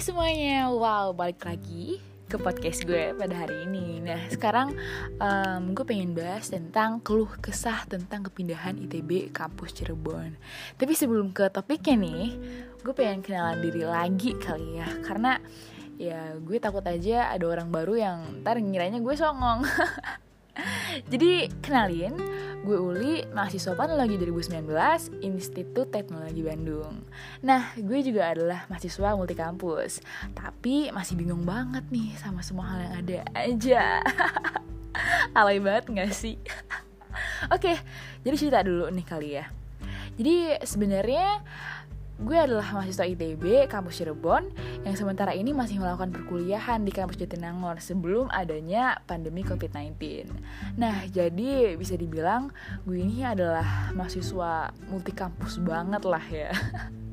Semuanya, wow balik lagi ke podcast gue pada hari ini. Nah sekarang um, gue pengen bahas tentang keluh kesah tentang kepindahan ITB kampus Cirebon. Tapi sebelum ke topiknya nih, gue pengen kenalan diri lagi kali ya. Karena ya gue takut aja ada orang baru yang ntar ngiranya gue songong Jadi kenalin, gue Uli, mahasiswa Panologi 2019, Institut Teknologi Bandung. Nah, gue juga adalah mahasiswa multikampus, tapi masih bingung banget nih sama semua hal yang ada aja. Alay banget gak sih? Oke, jadi cerita dulu nih kali ya. Jadi sebenarnya gue adalah mahasiswa ITB kampus Cirebon yang sementara ini masih melakukan perkuliahan di kampus Jatinangor sebelum adanya pandemi COVID-19. Nah, jadi bisa dibilang gue ini adalah mahasiswa multi kampus banget lah ya.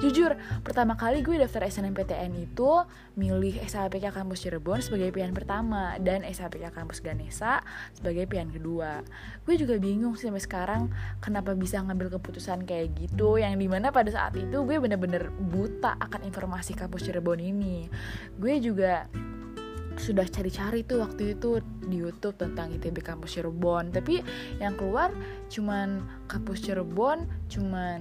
Jujur, pertama kali gue daftar SNMPTN itu milih SHPK Kampus Cirebon sebagai pilihan pertama dan SHPK Kampus Ganesa sebagai pilihan kedua. Gue juga bingung sih sampai sekarang kenapa bisa ngambil keputusan kayak gitu yang di mana pada saat itu gue bener-bener buta akan informasi Kampus Cirebon ini. Gue juga sudah cari-cari tuh waktu itu di YouTube tentang ITB kampus Cirebon tapi yang keluar cuman kampus Cirebon cuman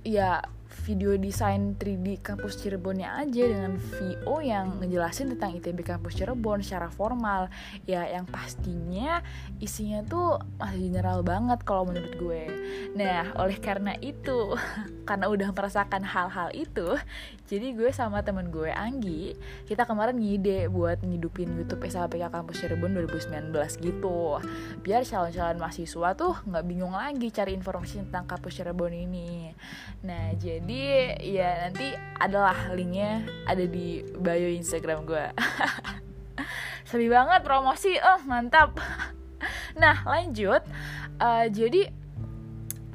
ya video desain 3D kampus Cirebonnya aja dengan VO yang ngejelasin tentang ITB kampus Cirebon secara formal. Ya yang pastinya isinya tuh masih general banget kalau menurut gue. Nah oleh karena itu karena udah merasakan hal-hal itu jadi gue sama temen gue Anggi kita kemarin ngide buat ngidupin YouTube SLPK kampus Cirebon 2019 gitu. Biar calon-calon mahasiswa tuh nggak bingung lagi cari informasi tentang kampus Cirebon ini. Nah jadi ya nanti adalah linknya ada di bio Instagram gue sepi banget promosi oh mantap. Nah lanjut. Uh, jadi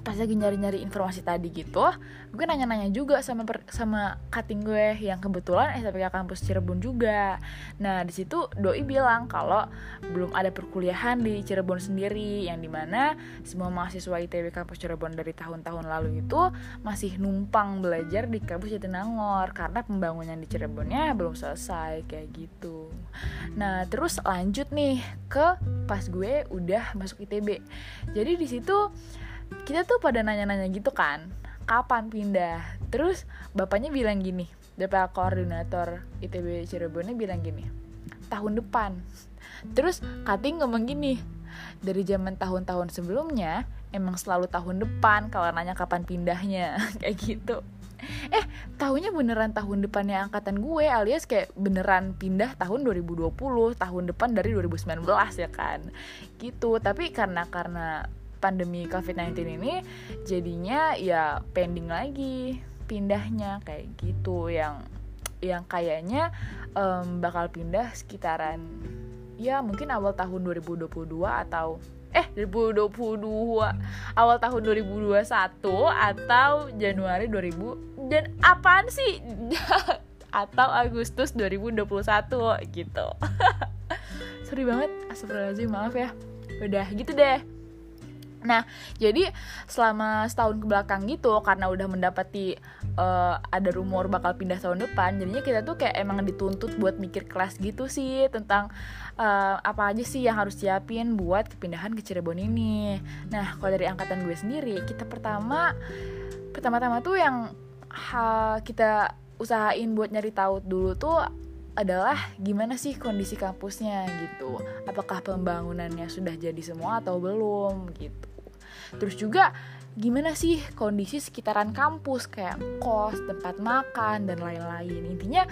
pas lagi nyari-nyari informasi tadi gitu gue nanya-nanya juga sama per, sama cutting gue yang kebetulan SPK kampus Cirebon juga. Nah di situ doi bilang kalau belum ada perkuliahan di Cirebon sendiri yang di mana semua mahasiswa ITB kampus Cirebon dari tahun-tahun lalu itu masih numpang belajar di kampus Jatinangor karena pembangunan di Cirebonnya belum selesai kayak gitu. Nah terus lanjut nih ke pas gue udah masuk ITB jadi di situ kita tuh pada nanya-nanya gitu kan kapan pindah? Terus bapaknya bilang gini bapak koordinator ITB Cirebonnya bilang gini tahun depan. Terus Kating ngomong gini dari zaman tahun-tahun sebelumnya emang selalu tahun depan kalau nanya kapan pindahnya. Kayak gitu. Eh tahunya beneran tahun depannya angkatan gue alias kayak beneran pindah tahun 2020 tahun depan dari 2019 ya kan? Gitu. Tapi karena karena pandemi COVID-19 ini jadinya ya pending lagi pindahnya kayak gitu. Yang yang kayaknya um, bakal pindah sekitaran ya mungkin awal tahun 2022 atau eh 2022 awal tahun 2021 atau Januari 2000 dan apaan sih? Atau Agustus 2021 gitu. Sorry banget astagfirullahaladzim maaf ya. Udah gitu deh Nah, jadi selama setahun ke belakang gitu karena udah mendapati uh, ada rumor bakal pindah tahun depan, jadinya kita tuh kayak emang dituntut buat mikir kelas gitu sih tentang uh, apa aja sih yang harus siapin buat kepindahan ke Cirebon ini. Nah, kalau dari angkatan gue sendiri, kita pertama pertama-tama tuh yang ha, kita usahain buat nyari tahu dulu tuh adalah gimana sih kondisi kampusnya gitu. Apakah pembangunannya sudah jadi semua atau belum gitu terus juga gimana sih kondisi sekitaran kampus kayak kos, tempat makan dan lain-lain. Intinya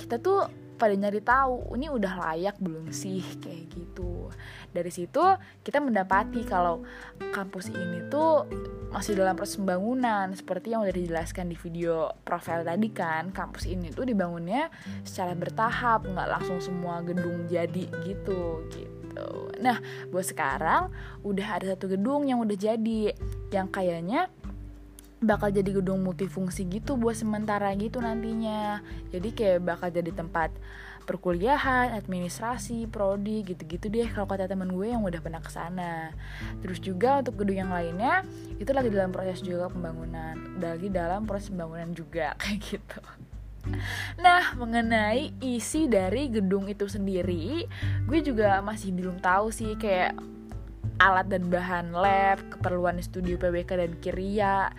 kita tuh pada nyari tahu ini udah layak belum sih kayak gitu. Dari situ kita mendapati kalau kampus ini tuh masih dalam proses pembangunan seperti yang udah dijelaskan di video profil tadi kan. Kampus ini tuh dibangunnya secara bertahap, nggak langsung semua gedung jadi gitu gitu gitu. Nah, buat sekarang udah ada satu gedung yang udah jadi yang kayaknya bakal jadi gedung multifungsi gitu buat sementara gitu nantinya. Jadi kayak bakal jadi tempat perkuliahan, administrasi, prodi gitu-gitu deh kalau kata temen gue yang udah pernah ke sana. Terus juga untuk gedung yang lainnya itu lagi dalam proses juga pembangunan, lagi dalam proses pembangunan juga kayak gitu. Nah, mengenai isi dari gedung itu sendiri, gue juga masih belum tahu sih kayak alat dan bahan lab, keperluan studio PBK dan Kiria.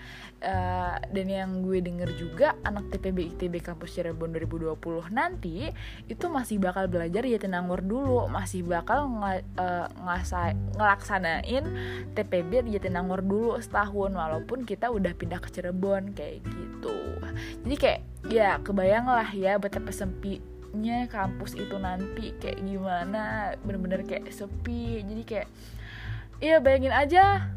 Uh, dan yang gue denger juga anak TPB ITB kampus Cirebon 2020 nanti itu masih bakal belajar ya Jatinangor dulu, masih bakal ng uh, eh, ngelaksanain TPB di Jatinangor dulu setahun walaupun kita udah pindah ke Cirebon kayak gitu. Jadi kayak ya kebayang lah ya betapa sempinya kampus itu nanti kayak gimana bener-bener kayak sepi jadi kayak Iya bayangin aja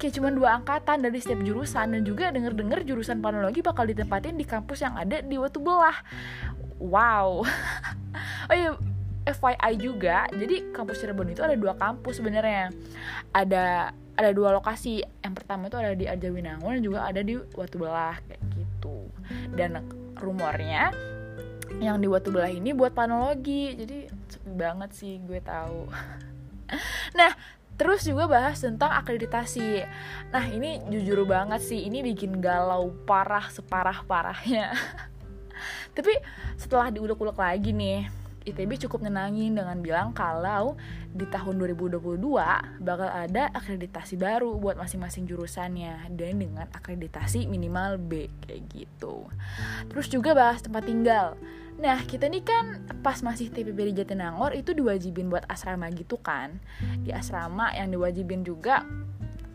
kayak cuma dua angkatan dari setiap jurusan dan juga denger-dengar jurusan panologi bakal ditempatin di kampus yang ada di Watu Belah. Wow. oh iya, FYI juga. Jadi kampus Cirebon itu ada dua kampus sebenarnya. Ada ada dua lokasi. Yang pertama itu ada di Arjawinangun dan juga ada di Watu Belah kayak. Dan rumornya yang di Watu Belah ini buat panologi. Jadi sepi banget sih gue tahu. nah, Terus juga bahas tentang akreditasi. Nah, ini jujur banget sih, ini bikin galau parah separah-parahnya. Tapi setelah diulek-ulek lagi nih, ITB cukup nenangin dengan bilang kalau di tahun 2022 bakal ada akreditasi baru buat masing-masing jurusannya dan dengan akreditasi minimal B kayak gitu. Terus juga bahas tempat tinggal. Nah, kita nih kan pas masih TPB di Jatinangor itu diwajibin buat asrama gitu kan. Di asrama yang diwajibin juga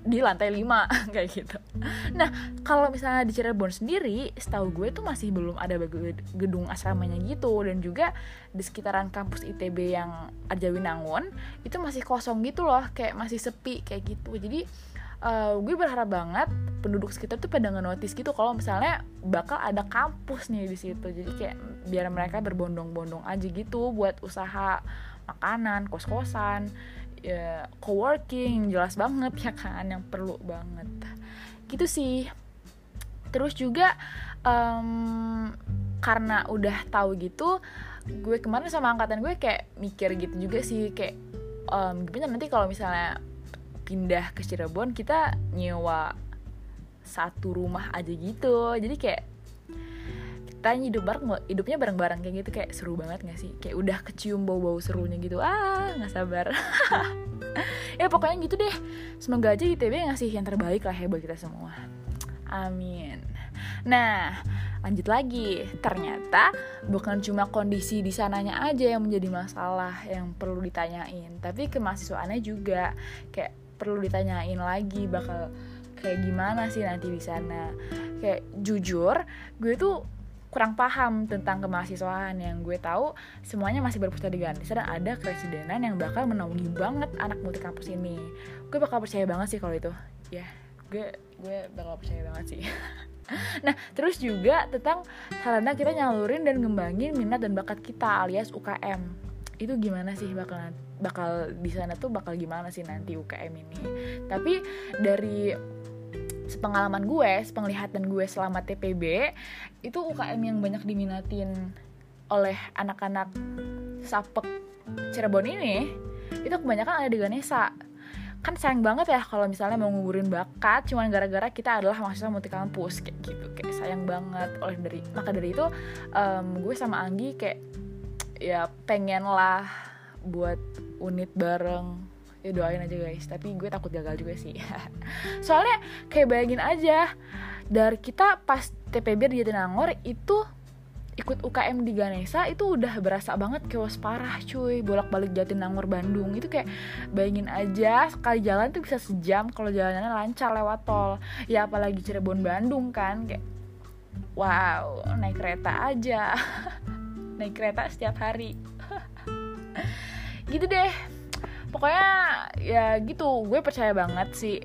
di lantai 5 kayak gitu. Nah, kalau misalnya di Cirebon sendiri, setahu gue tuh masih belum ada gedung asramanya gitu dan juga di sekitaran kampus ITB yang Arjawinangun itu masih kosong gitu loh, kayak masih sepi kayak gitu. Jadi uh, gue berharap banget penduduk sekitar tuh pada notice gitu kalau misalnya bakal ada kampus nih di situ jadi kayak biar mereka berbondong-bondong aja gitu buat usaha makanan kos-kosan ya coworking jelas banget ya kan yang perlu banget. Gitu sih. Terus juga um, karena udah tahu gitu gue kemarin sama angkatan gue kayak mikir gitu juga sih kayak um, gimana nanti kalau misalnya pindah ke Cirebon kita nyewa satu rumah aja gitu. Jadi kayak kita hidup bareng hidupnya bareng-bareng kayak gitu kayak seru banget gak sih? Kayak udah kecium bau-bau serunya gitu ah nggak sabar. Ya pokoknya gitu deh. Semoga aja ITB ngasih yang terbaik lah ya kita semua. Amin. Nah lanjut lagi. Ternyata bukan cuma kondisi di sananya aja yang menjadi masalah yang perlu ditanyain tapi ke mahasiswaannya juga. Kayak perlu ditanyain lagi bakal kayak gimana sih nanti di sana. Kayak jujur gue tuh kurang paham tentang kemahasiswaan. Yang gue tahu semuanya masih berpusat di Ganesha dan ada keresidenan yang bakal menaungi banget anak multi kampus ini. Gue bakal percaya banget sih kalau itu. Ya gue gue bakal percaya banget sih. Nah terus juga tentang sarana kita nyalurin dan ngembangin minat dan bakat kita alias UKM itu gimana sih bakal bakal di sana tuh bakal gimana sih nanti UKM ini? Tapi dari sepengalaman gue, sepenglihatan gue selama TPB itu UKM yang banyak diminatin oleh anak-anak sapek Cirebon ini itu kebanyakan ada di Ganesa kan sayang banget ya kalau misalnya mau nguburin bakat cuman gara-gara kita adalah mahasiswa multi kampus kayak gitu kayak sayang banget. Oleh dari maka dari itu um, gue sama Anggi kayak ya pengen lah buat unit bareng ya doain aja guys. Tapi gue takut gagal juga sih. Soalnya kayak bayangin aja dari kita pas TPB di Jatinangor itu ikut UKM di Ganesa itu udah berasa banget chaos parah cuy. Bolak-balik Jatinangor Bandung. Itu kayak bayangin aja sekali jalan tuh bisa sejam kalau jalanannya lancar lewat tol. Ya apalagi Cirebon Bandung kan kayak wow naik kereta aja. Naik kereta setiap hari. Gitu deh pokoknya ya gitu gue percaya banget sih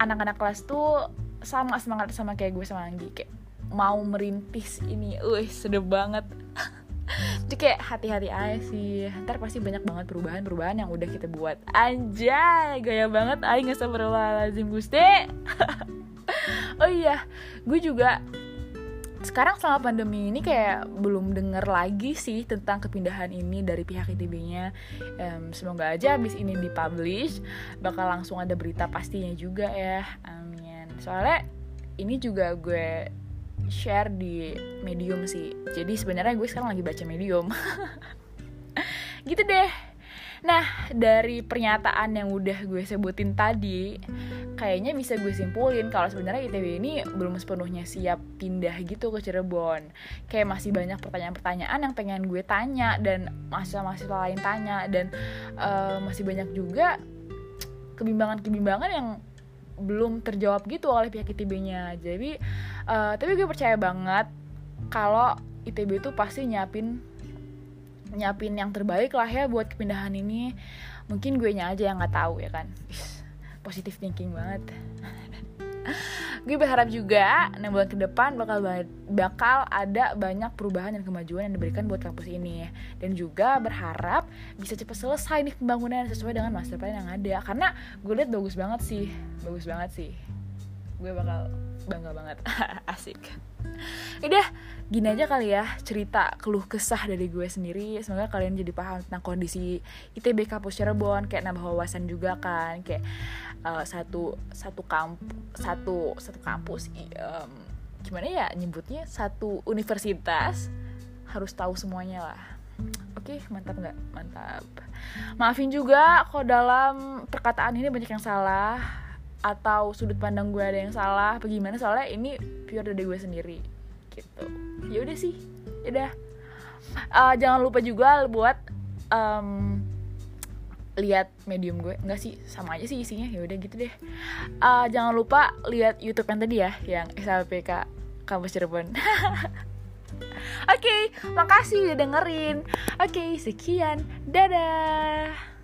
anak-anak kelas tuh sama semangat sama kayak gue sama Anggi. Kayak mau merintis ini, uh sedep banget. Jadi kayak hati-hati aja sih. Ntar pasti banyak banget perubahan-perubahan yang udah kita buat. Anjay, gaya banget. Ayo gak sabar lazim Gusti. Oh iya, gue juga sekarang selama pandemi ini kayak belum denger lagi sih tentang kepindahan ini dari pihak ITB-nya. Um, semoga aja abis ini dipublish bakal langsung ada berita pastinya juga ya. Amin. Soalnya ini juga gue share di medium sih jadi sebenarnya gue sekarang lagi baca medium gitu deh Nah, dari pernyataan yang udah gue sebutin tadi, kayaknya bisa gue simpulin kalau sebenarnya ITB ini belum sepenuhnya siap pindah gitu ke Cirebon. Kayak masih banyak pertanyaan-pertanyaan yang pengen gue tanya dan mahasiswa-mahasiswa lain tanya dan uh, masih banyak juga kebimbangan-kebimbangan yang belum terjawab gitu oleh pihak ITB-nya. Jadi, uh, tapi gue percaya banget kalau ITB itu pasti nyiapin nyiapin yang terbaik lah ya buat kepindahan ini mungkin gue nya aja yang nggak tahu ya kan positif thinking banget. Gue berharap juga enam bulan ke depan bakal bakal ada banyak perubahan dan kemajuan yang diberikan buat kampus ini. Dan juga berharap bisa cepat selesai nih pembangunan sesuai dengan master plan yang ada. Karena gue lihat bagus banget sih bagus banget sih. Gue bakal bangga banget. Asik udah gini aja kali ya cerita keluh kesah dari gue sendiri. Semoga kalian jadi paham tentang kondisi ITB kampus Cirebon. Kayak nambah wawasan juga kan kayak uh, satu satu kamp satu satu kampus um, gimana ya nyebutnya? Satu universitas harus tahu semuanya lah. Oke mantap nggak? Mantap. Maafin juga kalau dalam perkataan ini banyak yang salah atau sudut pandang gue ada yang salah. Bagaimana? Soalnya ini pure dari gue sendiri gitu ya udah sih ya udah uh, jangan lupa juga buat um, lihat medium gue enggak sih sama aja sih isinya ya udah gitu deh uh, jangan lupa lihat YouTube yang tadi ya yang SLPK kampus Cirebon Oke, okay, makasih udah dengerin. Oke, okay, sekian. Dadah.